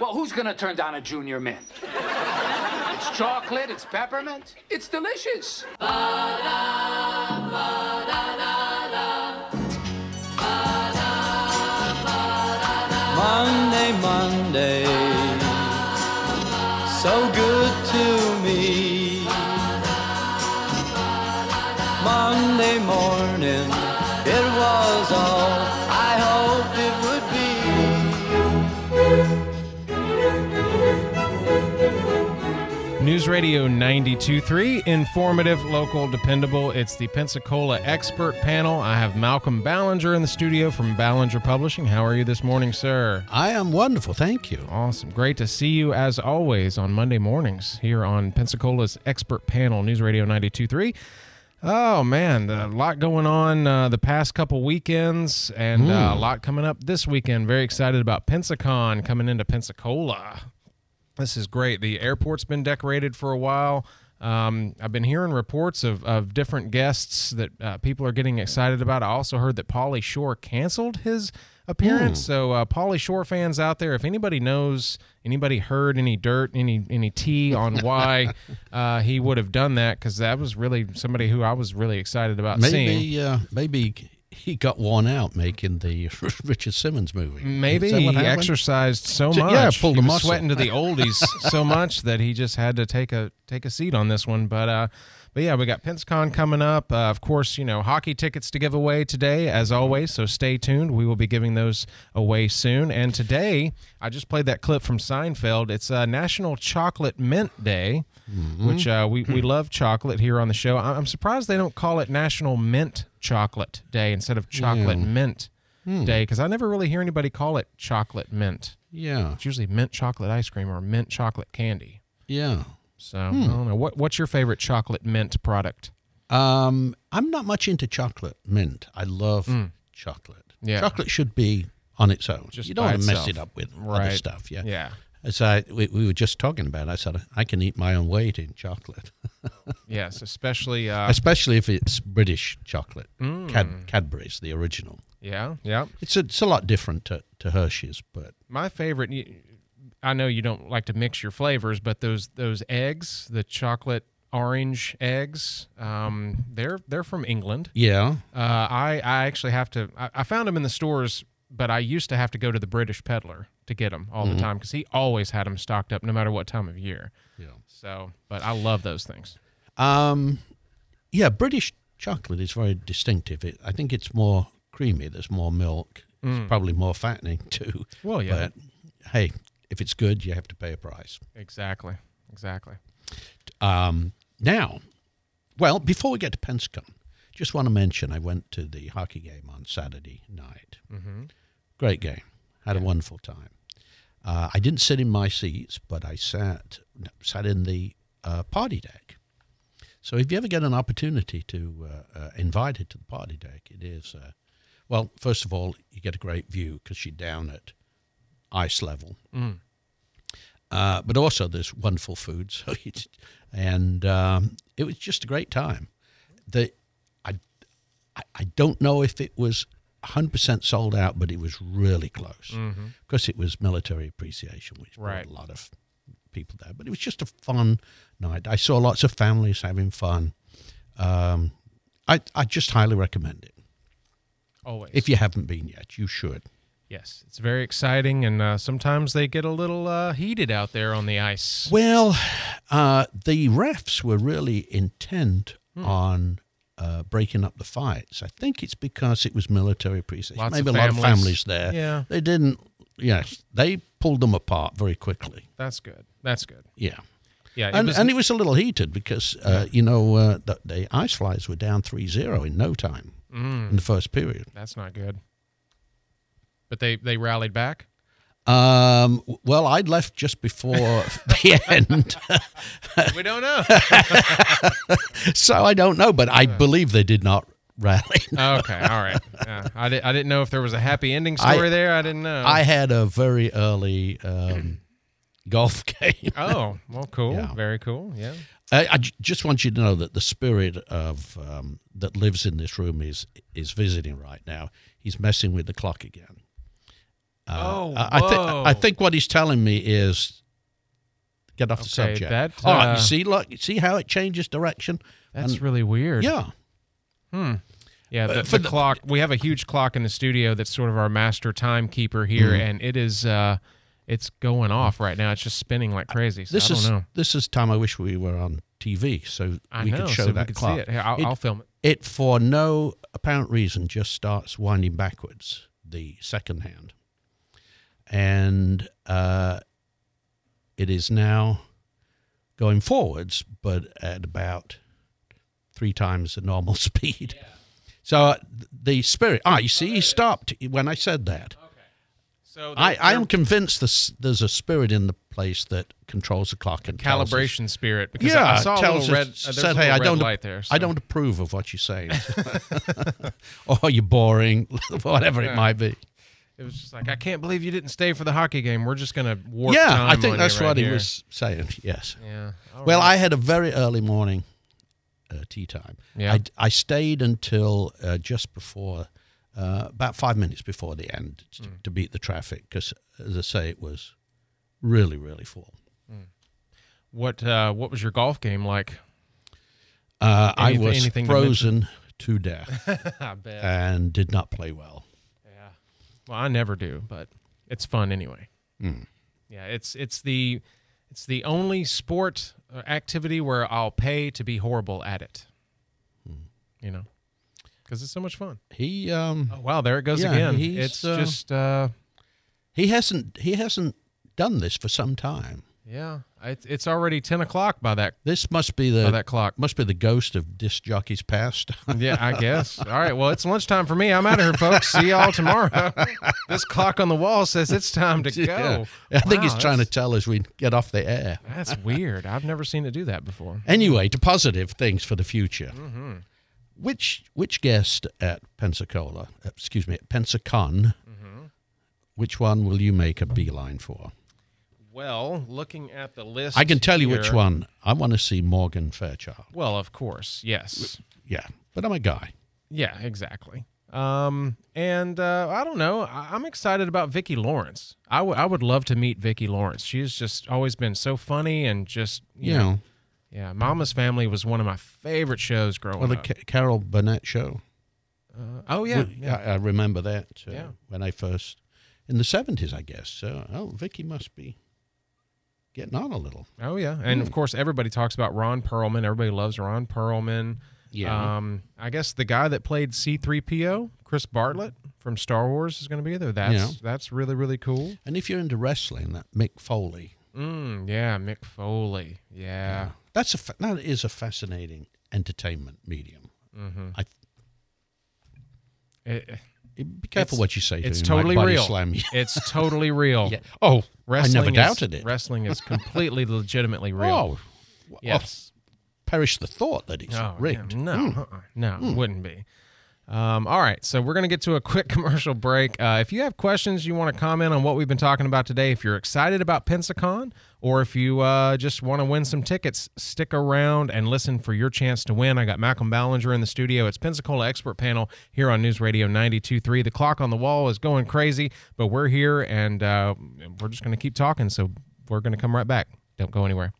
Well, who's gonna turn down a junior mint? it's chocolate, it's peppermint, it's delicious. Monday, Monday, so good to me. Monday morning, it was all News Radio 92.3, informative, local, dependable. It's the Pensacola Expert Panel. I have Malcolm Ballinger in the studio from Ballinger Publishing. How are you this morning, sir? I am wonderful, thank you. Awesome. Great to see you as always on Monday mornings here on Pensacola's Expert Panel, News Radio 92.3. Oh man, a lot going on uh, the past couple weekends, and uh, a lot coming up this weekend. Very excited about Pensacon coming into Pensacola. This is great. The airport's been decorated for a while. Um, I've been hearing reports of, of different guests that uh, people are getting excited about. I also heard that Pauly Shore canceled his appearance. So, uh, Pauly Shore fans out there, if anybody knows, anybody heard any dirt, any any tea on why uh, he would have done that, because that was really somebody who I was really excited about seeing. Maybe, uh, maybe he got worn out making the Richard Simmons movie. Maybe he happened? exercised so much. yeah, pulled he a muscle. sweating to the oldies so much that he just had to take a take a seat on this one. But uh, but yeah, we got PensaCon coming up. Uh, of course, you know hockey tickets to give away today, as always. So stay tuned. We will be giving those away soon. And today, I just played that clip from Seinfeld. It's uh, National Chocolate Mint Day, Mm-hmm. which uh, we we love chocolate here on the show. I- I'm surprised they don't call it National Mint Chocolate Day instead of Chocolate Yeah. Mint Hmm. Day because I never really hear anybody call it chocolate mint. Yeah, It's usually mint chocolate ice cream or mint chocolate candy. yeah. So I don't know. What what's your favorite chocolate mint product? Um, I'm not much into chocolate mint. I love chocolate. Mm. Yeah. chocolate should be on its own. Just you don't want to mess it up with other stuff. Yeah, Yeah. As I we, we were just talking about, I said I can eat my own weight in chocolate, Yes, especially uh especially if it's British chocolate, Mm. Cad, Cadbury's, the original. yeah, yeah. It's a, it's a lot different to, to Hershey's, but My favorite I know you don't like to mix your flavors, but those those eggs, the chocolate orange eggs, um, they're they're from England. yeah, Uh, I I actually have to. I, I found them in the stores, but I used to have to go to the British peddler to get them all the time because he always had them stocked up, no matter what time of year. yeah. So, but I love those things. Um, yeah, British chocolate is very distinctive. It, I think it's more creamy. There's more milk. It's probably more fattening too. Well, yeah. But hey, if it's good, you have to pay a price. Exactly, exactly. Um, now, well, before we get to Pensacon, just want to mention I went to the hockey game on Saturday night. Mm-hmm. Great game. Had a wonderful time. Uh, I didn't sit in my seats, but I sat sat in the uh, party deck. So if you ever get an opportunity to uh, uh, invited to the party deck, it is uh, well. First of all, you get a great view because you're down at ice level. Uh, but also there's wonderful food. So it's, and um, it was just a great time. The I, I don't know if it was 100% sold out, but it was really close because it was military appreciation, which brought Right. a lot of people there. But it was just a fun night. I saw lots of families having fun. Um, I I just highly recommend it. Always. If you haven't been yet, you should. Yes, it's very exciting, and uh, sometimes they get a little uh, heated out there on the ice. Well, uh, the refs were really intent Hmm. on uh, breaking up the fights. I think it's because it was military appreciation. Lots Maybe a lot of families. families there. Yeah. They didn't, yes, they pulled them apart very quickly. That's good. That's good. Yeah. Yeah, it and, was- and it was a little heated because, uh, you know, uh, the, the Ice Flyers were down 3 0 in no time Mm. in the first period. that's not good. But they they rallied back. Um, well, I'd left just before the end. we don't know. so I don't know, but I believe they did not rally. okay, all right. Yeah, I, di- I didn't know if there was a happy ending I- story there. I didn't know. I had a very early um, golf game. oh, well, cool. Yeah. Very cool. Yeah. I, I j- just want you to know that the spirit of um, that lives in this room is is visiting right now. He's messing with the clock again. Oh, I, I, thi- whoa. I think what he's telling me is get off the subject. that, All right, uh, you see, look, you see how it changes direction. that's And- really weird. Yeah, Hmm. Yeah, the, Uh, the the- clock. We have a huge clock in the studio that's sort of our master timekeeper here, Mm-hmm. and it is uh, it's going off right now. It's just spinning like crazy. So this I don't is know. this is time I wish we were on TV so I we know, could show so that we could clock. see it. Here, I'll, It- I'll film it. it for no apparent reason just starts winding backwards the second hand and uh, it is now going forwards but at about three times the normal speed so uh, the spirit ah you see he stopped when i said that So I, I am convinced this, there's a spirit in the place that controls the clock and tells us- calibration spirit because yeah, I, saw a tells little us- red. Uh, said, hey, I don't, there. I don't approve of what you're saying. or you're boring, whatever Yeah. it might be. It was just like I can't believe you didn't stay for the hockey game. We're just gonna warp yeah, I think that's right what here. he was saying. Yes. Yeah. Well, right. I had a very early morning uh, tee time. Yeah. I, I stayed until uh, just before, uh, about five minutes before the end to, Hmm. to beat the traffic because, as I say, it was really, really full. what uh, what was your golf game like? Uh, I was anything to frozen to death and did not play well. Well, I never do, but it's fun anyway. Hmm. Yeah, it's it's the it's the only sport uh, activity where I'll pay to be horrible at it. Hmm. You know, because it's so much fun. He um, Oh wow, there it goes Yeah, again. It's uh, just uh, he hasn't he hasn't done this for some time. yeah, it's it's already ten o'clock by that This must be by the that clock. must be the ghost of disc jockeys past. Yeah, I guess. All right. Well, it's lunchtime for me. I'm out of here, folks. See y'all tomorrow. this clock on the wall says it's time to go. I think Wow, he's trying to tell us we get off the air. That's weird. I've never seen it do that before. Anyway, to positive things for the future. Mm-hmm. Which which guest at Pensacola, excuse me, at Pensacon, Mm-hmm. which one will you make a beeline for? Well, looking at the list, I can tell you which one. I want to see Morgan Fairchild. Well, of course, yes, Yeah, but I'm a guy. yeah, exactly. Um, and uh, I don't know. I- I'm excited about Vicki Lawrence. I would I would love to meet Vicki Lawrence. She's just always been so funny and just you You know, know, yeah. Mama's Family was one of my favorite shows growing up. well, the. Ca- Carol Burnett show. Uh, oh yeah, Well, yeah. I, I remember that uh, Yeah. when I first in the seventies, I guess. So, oh, Vicki must be getting on a little. Oh yeah, and Hmm. of course everybody talks about Ron Perlman. Everybody loves Ron Perlman. Yeah. Um, I guess the guy that played C-3PO, Chris Bartlett from Star Wars, is going to be there. That's Yeah. that's really really cool. And if you're into wrestling, that Mick Foley, Mm, yeah, Mick Foley. Yeah. that's a fa- that is a fascinating entertainment medium. Mm-hmm. I It, be careful It's- what you say to it's him. totally real. Slam you. it's totally real. Yeah. Oh, Wrestling I never is- doubted it. Wrestling is completely legitimately real. Oh, oh, yes. perish the thought that it's Oh, rigged. no, Hmm. uh-uh, no, it wouldn't be. Um, all right, so we're going to get to a quick commercial break. Uh, if you have questions, you want to comment on what we've been talking about today, if you're excited about Pensacon, or if you uh, just want to win some tickets, stick around and listen for your chance to win. I got Malcolm Ballinger in the studio. It's Pensacola Expert Panel here on News Radio 92.3. The clock on the wall is going crazy, but we're here and uh, we're just going to keep talking. So we're going to come right back. Don't go anywhere.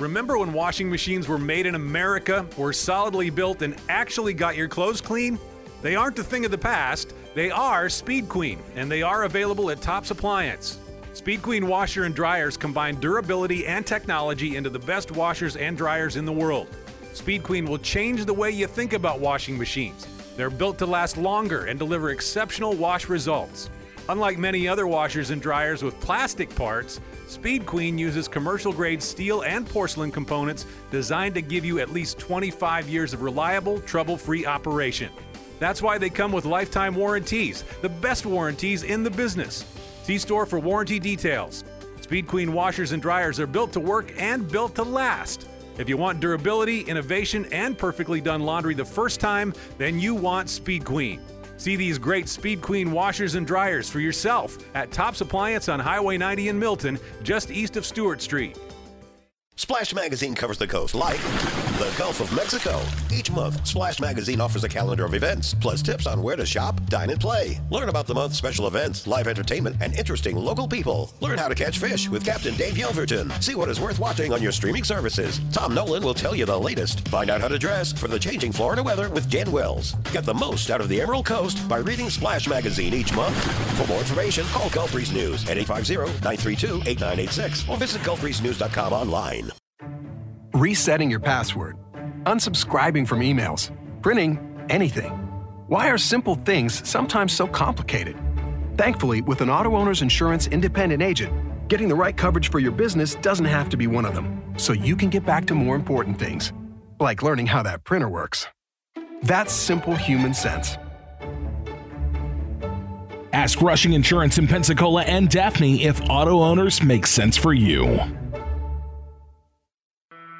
Remember when washing machines were made in America, were solidly built, and actually got your clothes clean? They aren't a thing of the past. They are Speed Queen, and they are available at Tops Appliance. Speed Queen washer and dryers combine durability and technology into the best washers and dryers in the world. Speed Queen will change the way you think about washing machines. They're built to last longer and deliver exceptional wash results. Unlike many other washers and dryers with plastic parts, Speed Queen uses commercial grade steel and porcelain components designed to give you at least 25 years of reliable, trouble free operation. That's why they come with lifetime warranties, the best warranties in the business. See store for warranty details. Speed Queen washers and dryers are built to work and built to last. If you want durability, innovation, and perfectly done laundry the first time, then you want Speed Queen. See these great Speed Queen washers and dryers for yourself at Tops Appliance on Highway 90 in Milton, just east of Stewart Street. Splash Magazine covers the coast like the Gulf of Mexico. Each month, Splash Magazine offers a calendar of events, plus tips on where to shop, dine, and play. Learn about the month's special events, live entertainment, and interesting local people. Learn how to catch fish with Captain Dave Yelverton. See what is worth watching on your streaming services. Tom Nolan will tell you the latest. Find out how to dress for the changing Florida weather with Jen Wells. Get the most out of the Emerald Coast by reading Splash Magazine each month. For more information, call Gulf Breeze News at 850-932-8986 or visit gulfbreezenews.com online. Resetting your password, unsubscribing from emails, printing anything. Why are simple things sometimes so complicated? Thankfully, with an auto owner's insurance independent agent, getting the right coverage for your business doesn't have to be one of them, so you can get back to more important things, like learning how that printer works. That's simple human sense. Ask Rushing Insurance in Pensacola and Daphne if auto owners make sense for you.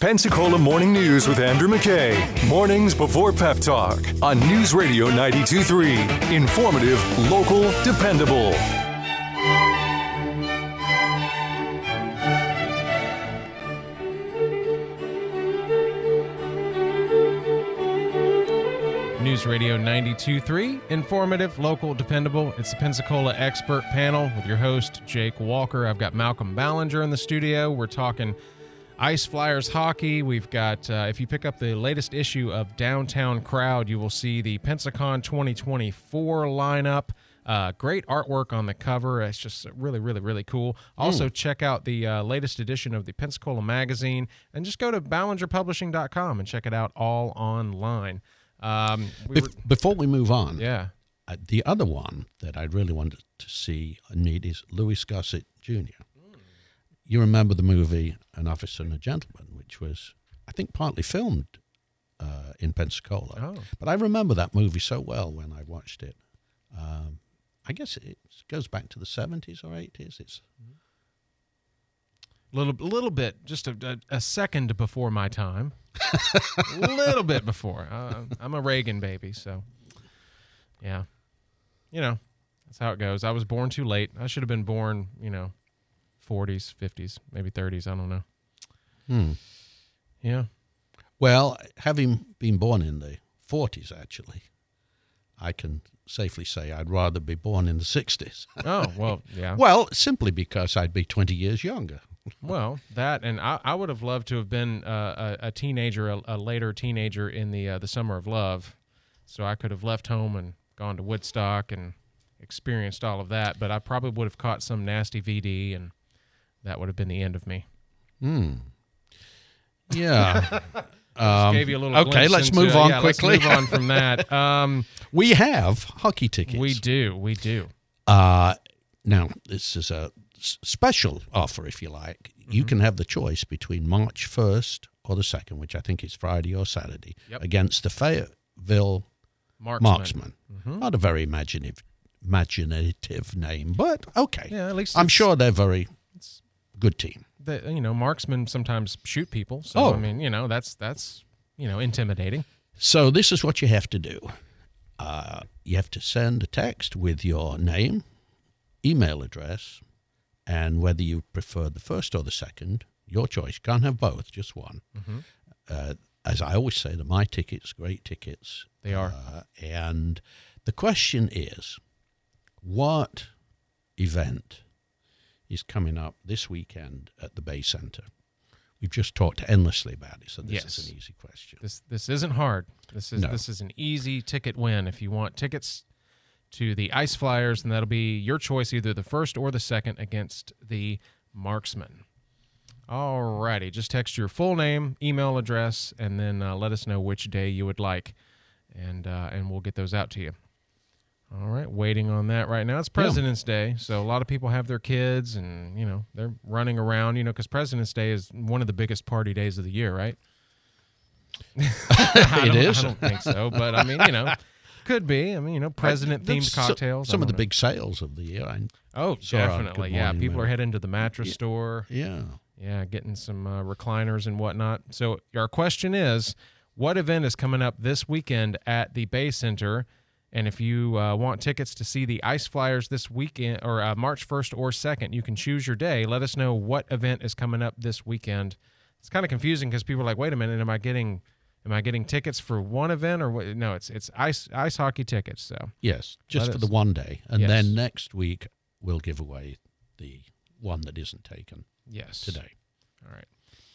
Pensacola Morning News with Andrew McKay. Mornings before Pep Talk on News Radio 92.3. Informative, local, dependable. News Radio 92.3, informative, local, dependable. It's the Pensacola Expert Panel with your host, Jake Walker. I've got Malcolm Ballinger in the studio. We're talking Ice Flyers hockey. We've got, uh, if you pick up the latest issue of Downtown Crowd, you will see the Pensacon 2024 lineup. Uh, great artwork on the cover. It's just really, really, really cool. Also, check out the uh, latest edition of the Pensacola magazine and just go to ballingerpublishing.com and check it out all online. Um, we Bef- were- before we move on, yeah. uh, the other one that I really wanted to see and meet is Louis Gossett Jr. You remember the movie An Officer and a Gentleman, which was, I think, partly filmed uh, in Pensacola. Oh. But I remember that movie so well when I watched it. Um, I guess it goes back to the 70s or 80s. It's little little bit just a, a, a second before my time a little bit before uh, i'm a reagan baby so yeah you know that's how it goes i was born too late i should have been born you know 40s 50s maybe 30s i don't know Hmm. yeah Well, having been born in the 40s, actually, I can safely say I'd rather be born in the 60s. oh well yeah well, simply because I'd be 20 years younger. Well, that and I, I would have loved to have been uh, a, a teenager, a, a later teenager in the uh, the summer of love, so I could have left home and gone to Woodstock and experienced all of that. But I probably would have caught some nasty VD, and that would have been the end of me. Hmm. Yeah. Um, Gave you a little. okay, let's into- move on yeah, quickly. Let's move on from that. Um, we have hockey tickets. we do, we do. Uh, now, this is a special offer, if you like. You Mm-hmm. can have the choice between March 1st or the 2nd, which I think is Friday or Saturday, Yep. against the Fayetteville Marksmen. Marksmen. Mhm. Not a very imaginative, imaginative name, but okay. Yeah, at least I'm sure they're very good team. The, you know, marksmen sometimes shoot people, so Oh. I mean, you know, that's that's you know intimidating. So this is what you have to do. Uh, you have to send a text with your name, email address, and whether you prefer the first or the second, your choice. You can't have both, just one. Mhm. Uh, as I always say, they're my tickets, great tickets. They are. Uh, and the question is, what event is coming up this weekend at the Bay Center? We've just talked endlessly about it, so this Yes. is an easy question. This this isn't hard. This is No. this is an easy ticket win. If you want tickets to the Ice Flyers, then that'll be your choice, either the first or the second against the Marksmen. Alrighty, just text your full name, email address, and then uh, let us know which day you would like, and uh, and we'll get those out to you. All right, waiting on that right now. It's President's Day, so a lot of people have their kids, and you know they're running around. You know, because President's Day is one of the biggest party days of the year, right? It is. I don't think so, but I mean, you know, could be. I mean, you know, president themed cocktails. Some of the know. big sales of the year. I Oh, definitely. Yeah, people are heading to the mattress store. Yeah. Yeah, getting some uh, recliners and whatnot. So our question is, what event is coming up this weekend at the Bay Center? And if you uh, want tickets to see the Ice Flyers this weekend or uh, March 1st or 2nd, you can choose your day. Let us know what event is coming up this weekend. It's kind of confusing because people are like, "Wait a minute, am I getting am I getting tickets for one event or what?" No, it's it's ice ice hockey tickets. So Yes, just Let for us- the one day, and Yes. then next week we'll give away the one that isn't taken yes, today. All right.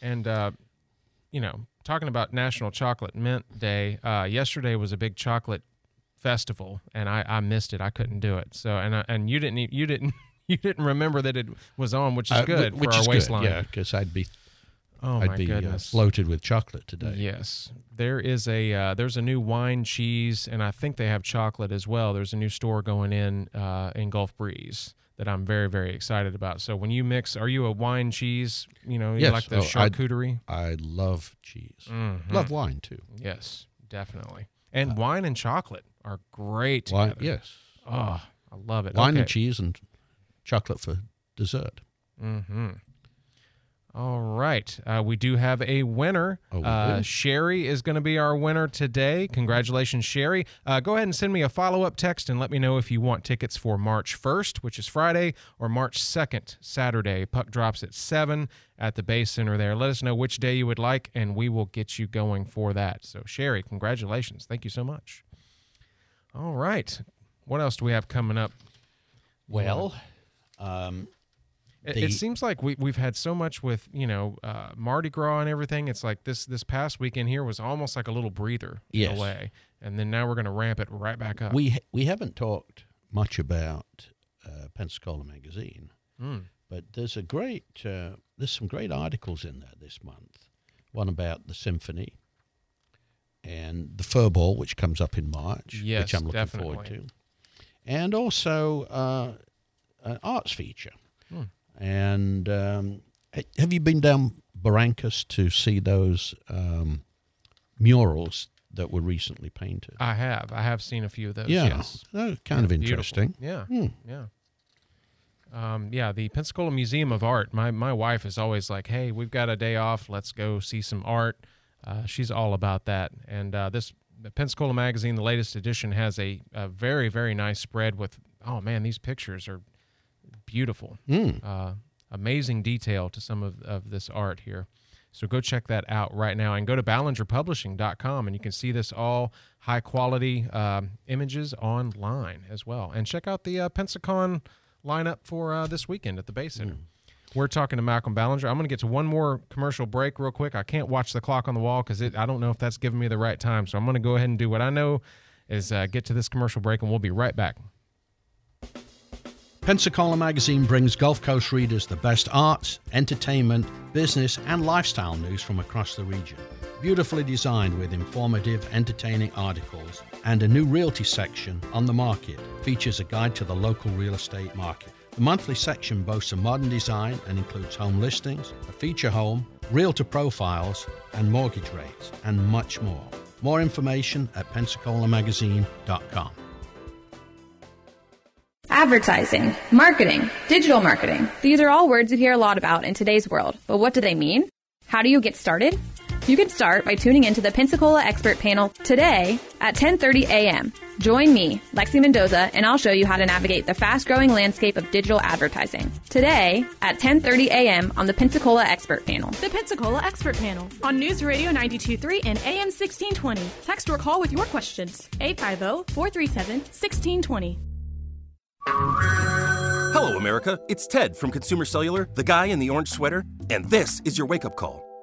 And, uh, you know, talking about National Chocolate Mint Day, uh, yesterday was a big chocolate festival, and I, I missed it. I couldn't do it. So, and I, and you didn't you didn't you didn't remember that it was on, which is Uh, good which for our is good, waistline. Yeah, because I'd be Oh I'd my be uh, floated with chocolate today. Yes, there is a uh, there's a new wine cheese, and I think they have chocolate as well. There's a new store going in uh, in Gulf Breeze that I'm very very excited about. So when you mix, are you a wine cheese? You know, you Yes, like the oh, charcuterie. I love cheese. Mhm. Love wine too. Yes, definitely. And wine and chocolate are great. Together. yes. Oh, I love it. Wine okay. and cheese and chocolate for dessert. Mm-hmm. All right. Uh, we do have a winner. Oh, uh. Sherry is going to be our winner today. Congratulations, Sherry. Uh, go ahead and send me a follow up text and let me know if you want tickets for March 1st, which is Friday, or March 2nd, Saturday. Puck drops at 7 at the Bay Center there. Let us know which day you would like, and we will get you going for that. So, Sherry, congratulations. Thank you so much. All right. What else do we have coming up? Well, um, It, The- it seems like we we've had so much with you know uh, Mardi Gras and everything. It's like this this past weekend here was almost like a little breather in Yes. a way, and then now we're going to ramp it right back up. we we haven't talked much about uh, Pensacola magazine, Mm. but there's a great uh, there's some great articles in there this month. One about the symphony and the Furball, which comes up in March, Yes, which I'm looking forward definitely. to, and also uh, an arts feature. Hmm. And um, have you been down Barrancas to see those um, murals that were recently painted? I have I have seen a few of those. Yeah, yes. they're kind of They're beautiful. interesting. Yeah, Hmm. yeah. Um, yeah, the Pensacola Museum of Art. My my wife is always like, "Hey, we've got a day off. Let's go see some art." Uh, she's all about that. And uh, this Pensacola magazine, the latest edition, has a, a very very nice spread with. Oh man, these pictures are beautiful. Mm. Uh, amazing detail to some of, of this art here. So go check that out right now and go to ballingerpublishing.com and you can see this all high quality um, images online as well. And check out the uh, Pensacon lineup for uh, this weekend at the Bay Center. We're talking to Malcolm Ballinger. I'm going to get to one more commercial break real quick. I can't watch the clock on the wall because I don't know if that's giving me the right time. So I'm going to go ahead and do what I know is uh, get to this commercial break and we'll be right back. Pensacola Magazine brings Gulf Coast readers the best arts, entertainment, business, and lifestyle news from across the region. Beautifully designed with informative, entertaining articles and a new realty section on the market features a guide to the local real estate market. The monthly section boasts a modern design and includes home listings, a feature home, realtor profiles, and mortgage rates, and much more. More information at pensacolaMagazine.com. Advertising, marketing, digital marketing. These are all words you hear a lot about in today's world, but what do they mean? How do you get started? You can start by tuning into the Pensacola Expert Panel today at 10:30 a.m. Join me, Lexi Mendoza, and I'll show you how to navigate the fast-growing landscape of digital advertising. Today at 10:30 a.m. on the Pensacola Expert Panel. The Pensacola Expert Panel on News Radio 923 and AM 1620. Text or call with your questions. oh, 850-437-1620. Hello, America. It's Ted from Consumer Cellular, the guy in the orange sweater, and this is your wake up call.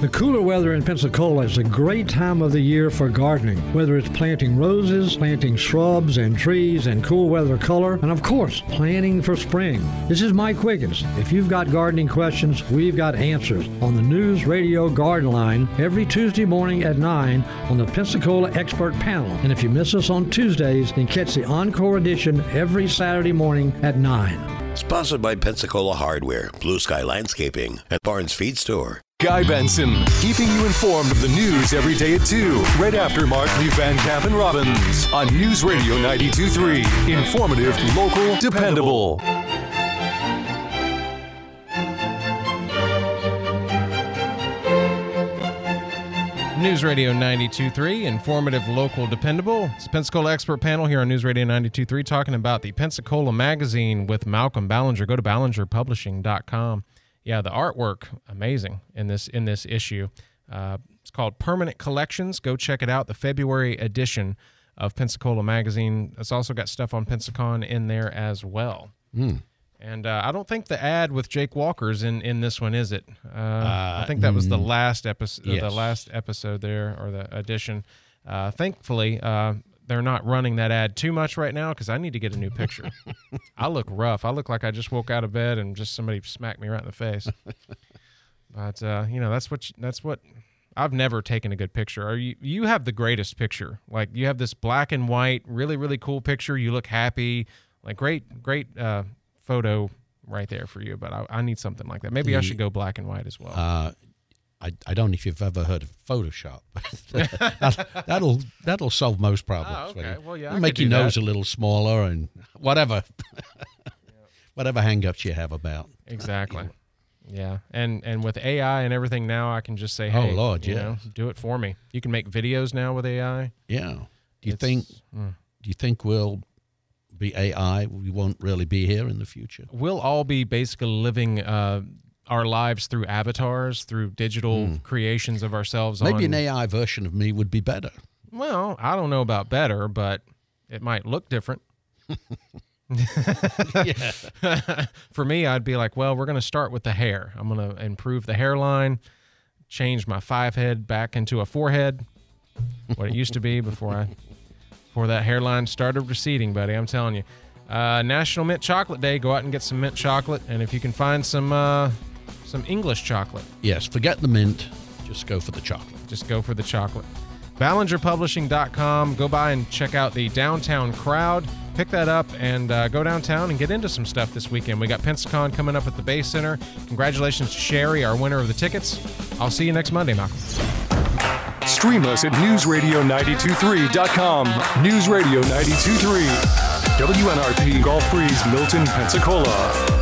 The cooler weather in Pensacola is a great time of the year for gardening, whether it's planting roses, planting shrubs and trees and cool weather color, and of course, planning for spring. This is Mike Wiggins. If you've got gardening questions, we've got answers on the News Radio Garden Line every Tuesday morning at 9 on the Pensacola Expert Panel. And if you miss us on Tuesdays, then catch the encore edition every Saturday morning at 9. Sponsored by Pensacola Hardware, Blue Sky Landscaping, and Barnes Feed Store. Guy Benson, keeping you informed of the news every day at 2, right after Markley, Van Camp, and Robbins on News Radio 92.3. Informative, local, dependable. News Radio 92.3, informative, local, dependable. It's Pensacola Expert Panel here on News Radio 92.3 talking about the Pensacola Magazine with Malcolm Ballinger. Go to ballingerpublishing.com. Yeah, the artwork, amazing in this in this issue. Uh, it's called Permanent Collections. Go check it out. The February edition of Pensacola Magazine. It's also got stuff on Pensacon in there as well. Mm. And uh, I don't think the ad with Jake Walker's in, in this one, is it? Uh, I think that was the mm, last episode, the last episode there, or the edition. Uh, thankfully, uh, they're not running that ad too much right now because I need to get a new picture. I look rough. I look like I just woke out of bed and just somebody smacked me right in the face. but uh, you know, that's what you- that's what I've never taken a good picture. Are you you have the greatest picture. Like you have this black and white, really really cool picture. You look happy. Like great great uh, photo right there for you. But I, I need something like that. Maybe I should go black and white as well. Uh, I, I don't know if you've ever heard of Photoshop. that'll, that'll that'll solve most problems. Oh, okay. Well, yeah, it'll make your nose that. a little smaller and whatever, whatever hang-ups you have about. Exactly. Yeah, and and with AI and everything now, I can just say, Oh, Lord, you yes. know, do it for me." You can make videos now with AI. Yeah. Do you It's- think? mm. Do you think we'll be AI? We won't really be here in the future. We'll all be basically living uh, our lives through avatars, through digital creations of ourselves. Maybe on, an AI version of me would be better. Well, I don't know about better, but it might look different. For me, I'd be like, well, we're going to start with the hair. I'm going to improve the hairline, change my five head back into a four head, what it used to be before I before that hairline started receding, buddy. I'm telling you. Uh, National Mint Chocolate Day. Go out and get some mint chocolate, and if you can find some uh, some English chocolate, Yes. Forget the mint. Just go for the chocolate. just go for the chocolate. BallingerPublishing.com. Go by and check out the Downtown Crowd. Pick that up and uh, go downtown and get into some stuff this weekend. We got Pensacon coming up at the Bay Center. Congratulations to Sherry, our winner of the tickets. I'll see you next Monday, Malcolm. Stream us at newsradio923.com. Newsradio923. WNRP Gulf Breeze, Milton, Pensacola.